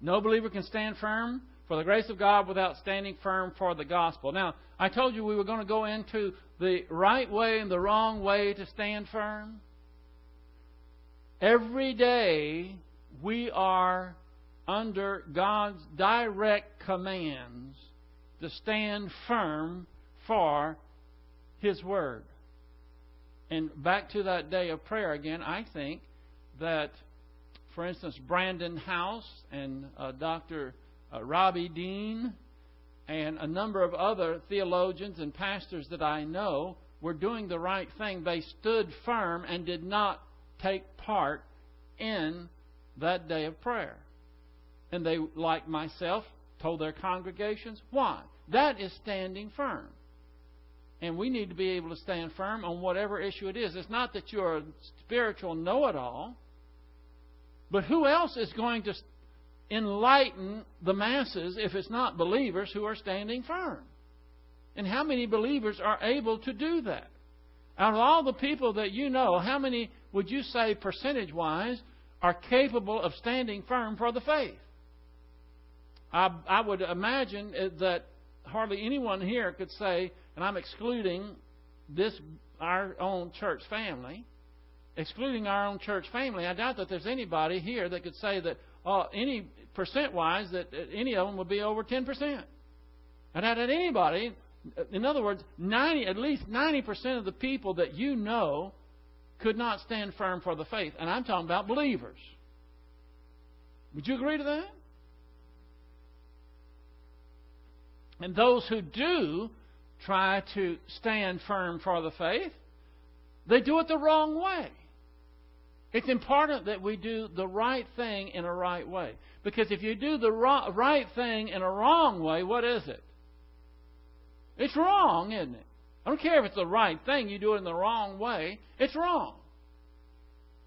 No believer can stand firm for the grace of God without standing firm for the gospel. Now, I told you we were going to go into the right way and the wrong way to stand firm. Every day we are under God's direct commands to stand firm for His Word. And back to that day of prayer again, I think that, for instance, Brandon House and uh, Dr. Uh, Robbie Dean and a number of other theologians and pastors that I know were doing the right thing. They stood firm and did not take part in that day of prayer. And they, like myself, told their congregations why. That is standing firm. And we need to be able to stand firm on whatever issue it is. It's not that you're a spiritual know it all, but who else is going to enlighten the masses if it's not believers who are standing firm? And how many believers are able to do that? Out of all the people that you know, how many would you say, percentage wise, are capable of standing firm for the faith? I, I would imagine that hardly anyone here could say, and I'm excluding this our own church family, excluding our own church family. I doubt that there's anybody here that could say that uh, any percent wise that any of them would be over ten percent. I doubt that anybody. In other words, ninety at least ninety percent of the people that you know could not stand firm for the faith, and I'm talking about believers. Would you agree to that? And those who do try to stand firm for the faith, they do it the wrong way. It's important that we do the right thing in a right way. Because if you do the right thing in a wrong way, what is it? It's wrong, isn't it? I don't care if it's the right thing, you do it in the wrong way, it's wrong.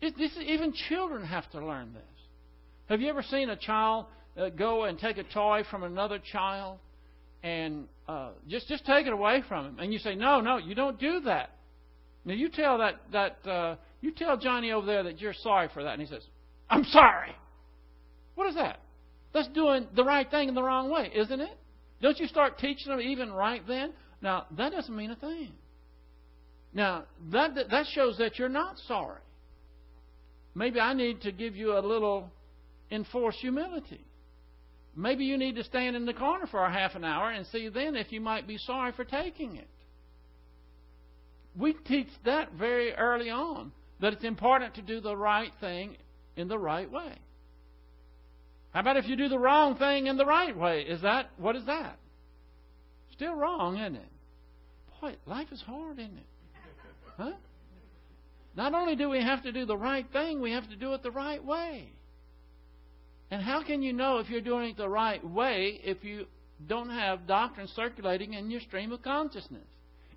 It, this, even children have to learn this. Have you ever seen a child uh, go and take a toy from another child and uh, just just take it away from him. And you say, no, no, you don't do that. Now you tell that that uh, you tell Johnny over there that you're sorry for that, and he says, I'm sorry. What is that? That's doing the right thing in the wrong way, isn't it? Don't you start teaching them even right then? Now that doesn't mean a thing. Now that that shows that you're not sorry. Maybe I need to give you a little enforced humility. Maybe you need to stand in the corner for a half an hour and see then if you might be sorry for taking it. We teach that very early on that it's important to do the right thing in the right way. How about if you do the wrong thing in the right way? Is that what is that? Still wrong, isn't it? Boy, life is hard, isn't it? Huh? Not only do we have to do the right thing, we have to do it the right way. And how can you know if you're doing it the right way if you don't have doctrine circulating in your stream of consciousness?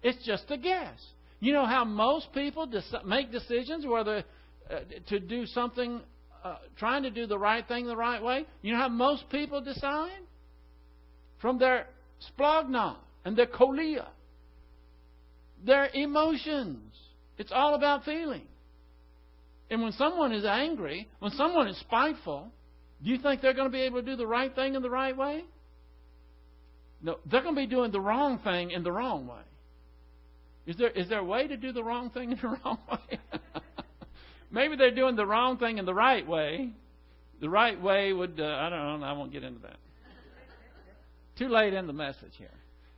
It's just a guess. You know how most people make decisions whether uh, to do something, uh, trying to do the right thing the right way? You know how most people decide? From their splanchna and their cholia, their emotions. It's all about feeling. And when someone is angry, when someone is spiteful, do you think they're going to be able to do the right thing in the right way? No, they're going to be doing the wrong thing in the wrong way. Is there is there a way to do the wrong thing in the [LAUGHS] wrong way? [LAUGHS] Maybe they're doing the wrong thing in the right way. The right way would uh, I don't know. I won't get into that. Too late in the message here.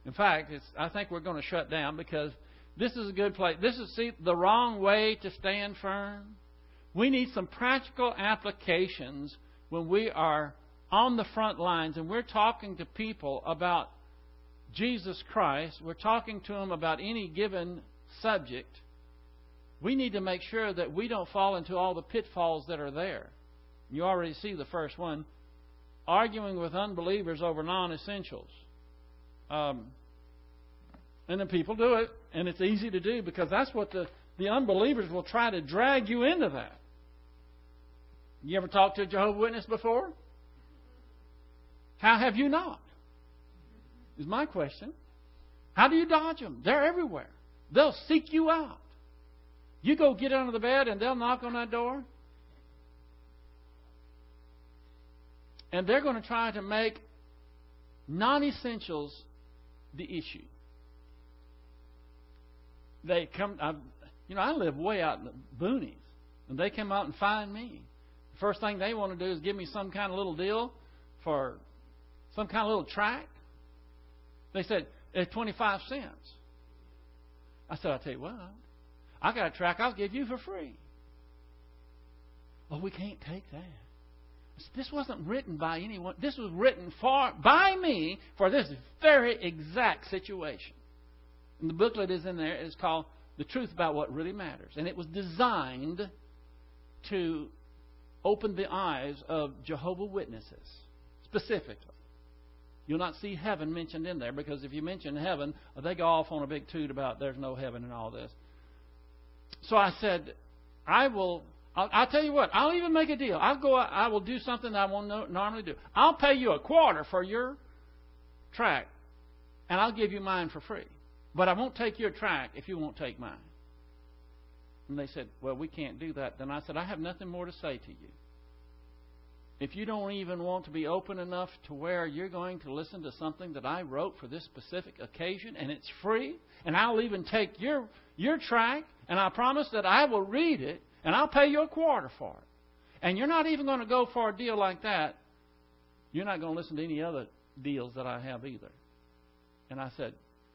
In fact, I think we're going to shut down because this is a good place. This is see the wrong way to stand firm. We need some practical applications when we are on the front lines and we're talking to people about Jesus Christ, we're talking to them about any given subject, we need to make sure that we don't fall into all the pitfalls that are there. You already see the first one arguing with unbelievers over non essentials. Um, and then people do it, and it's easy to do because that's what the, the unbelievers will try to drag you into that. You ever talked to a Jehovah Witness before? How have you not? Is my question. How do you dodge them? They're everywhere. They'll seek you out. You go get under the bed and they'll knock on that door. And they're going to try to make non essentials the issue. They come, I, you know, I live way out in the boonies, and they come out and find me. The First thing they want to do is give me some kind of little deal for some kind of little tract. They said, it's 25 cents. I said, I'll tell you what, I got a tract I'll give you for free. Oh, we can't take that. This wasn't written by anyone. This was written for by me for this very exact situation. And the booklet is in there. It's called "The Truth About What Really Matters," and it was designed to open the eyes of Jehovah Witnesses specifically. You'll not see heaven mentioned in there because if you mention heaven, they go off on a big toot about there's no heaven and all this. So I said, I will I'll, I'll, tell you what. I'll even make a deal. I'll go. I will do something I won't normally do. I'll pay you a quarter for your track, and I'll give you mine for free. But I won't take your track if you won't take mine. And they said, "Well, we can't do that." Then I said, "I have nothing more to say to you. If you don't even want to be open enough to where you're going to listen to something that I wrote for this specific occasion, and it's free, and I'll even take your your track, and I promise that I will read it." and I'll pay you a quarter for it. And you're not even going to go for a deal like that. You're not going to listen to any other deals that I have either. And I said,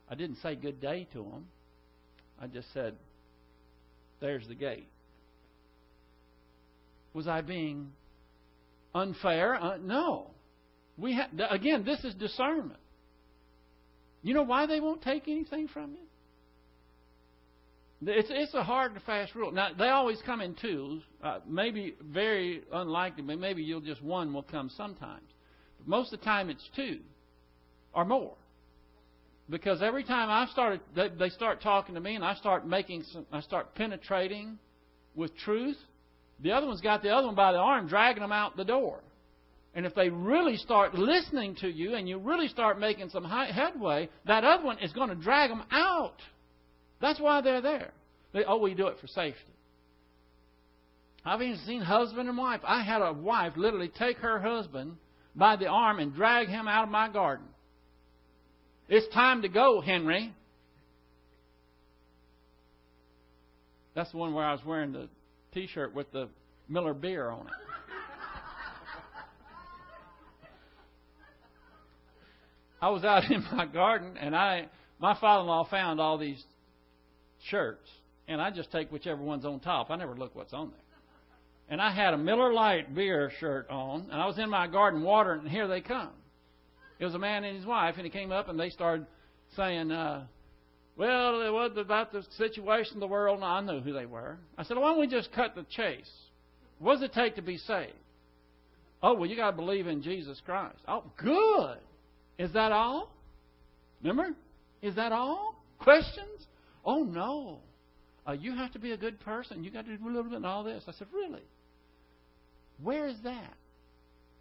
I didn't say good day to them. I just said, there's the gate. Was I being unfair? Uh, no. We ha- again, this is discernment. You know why they won't take anything from you? It's, it's a hard and fast rule. Now, they always come in twos. Uh, maybe very unlikely, but maybe you'll just one will come sometimes. But most of the time, it's two or more. Because every time I started, they, start talking to me, and I start making, some, I start penetrating with truth. The other one's got the other one by the arm, dragging them out the door. And if they really start listening to you, and you really start making some headway, that other one is going to drag them out. That's why they're there. They, oh, we do it for safety. I've even seen husband and wife. I had a wife literally take her husband by the arm and drag him out of my garden. It's time to go, Henry. That's the one where I was wearing the t shirt with the Miller beer on it. I was out [LAUGHS] in my garden and I my father in law found all these shirts, and I just take whichever one's on top. I never look what's on there. And I had a Miller Lite beer shirt on, and I was in my garden watering, and here they come. It was a man and his wife, and he came up and they started saying, uh, "Well, it was about the situation of the world." And I knew who they were. I said, "Why don't we just cut the chase? What does it take to be saved?" Oh, well, you got to believe in Jesus Christ. Oh, good. Is that all? Remember? Is that all? Questions? Oh, no. Uh, you have to be a good person. You got to do a little bit of all this. I said, Really? Where is that?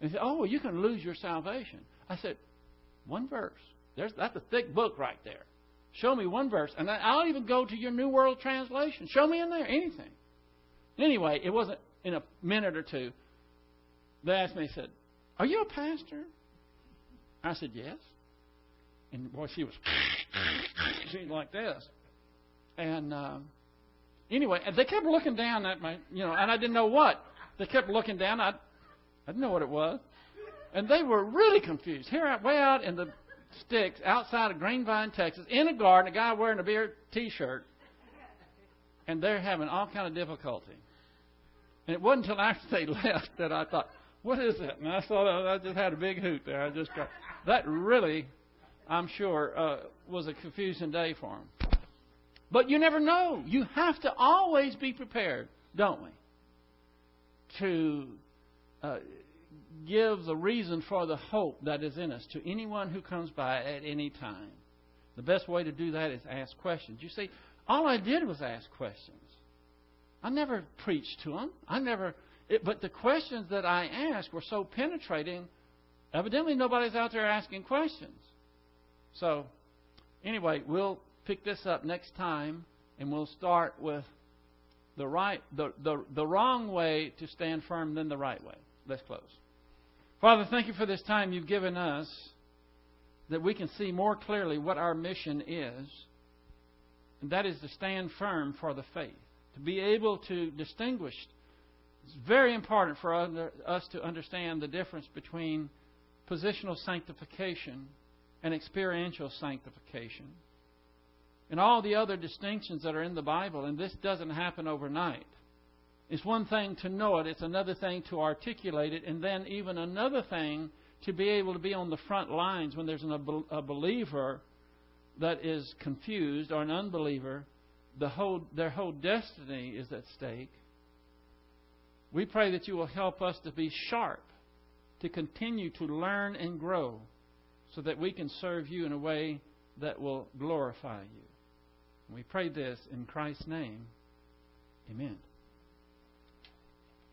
And he said, Oh, well, you can lose your salvation. I said, One verse. There's, that's a thick book right there. Show me one verse. And I'll even go to your New World Translation. Show me in there anything. Anyway, it wasn't in a minute or two. They asked me, they said, Are you a pastor? I said, Yes. And boy, she was [LAUGHS] she like this. And uh, anyway, they kept looking down at my, you know, and I didn't know what. They kept looking down. I, I didn't know what it was. And they were really confused. Here, way out in the sticks outside of Greenvine, Texas, in a garden, a guy wearing a beer T-shirt, and they're having all kind of difficulty. And it wasn't until after they [LAUGHS] left that I thought, "What is that?" And I saw I just had a big hoot there. I just got that really, I'm sure, uh, was a confusing day for them. But you never know. You have to always be prepared, don't we? To uh, give the reason for the hope that is in us to anyone who comes by at any time. The best way to do that is ask questions. You see, all I did was ask questions. I never preached to them. I never. It, but the questions that I asked were so penetrating. Evidently, nobody's out there asking questions. So, anyway, we'll pick this up next time, and we'll start with the right, the, the, the wrong way to stand firm than the right way. Let's close. Father, thank you for this time you've given us that we can see more clearly what our mission is, and that is to stand firm for the faith, to be able to distinguish. It's very important for us to understand the difference between positional sanctification and experiential sanctification and all the other distinctions that are in the Bible, and this doesn't happen overnight. It's one thing to know it, it's another thing to articulate it, and then even another thing to be able to be on the front lines when there's an, a believer that is confused or an unbeliever, the whole, their whole destiny is at stake. We pray that you will help us to be sharp, to continue to learn and grow, so that we can serve you in a way that will glorify you. We pray this in Christ's name. Amen.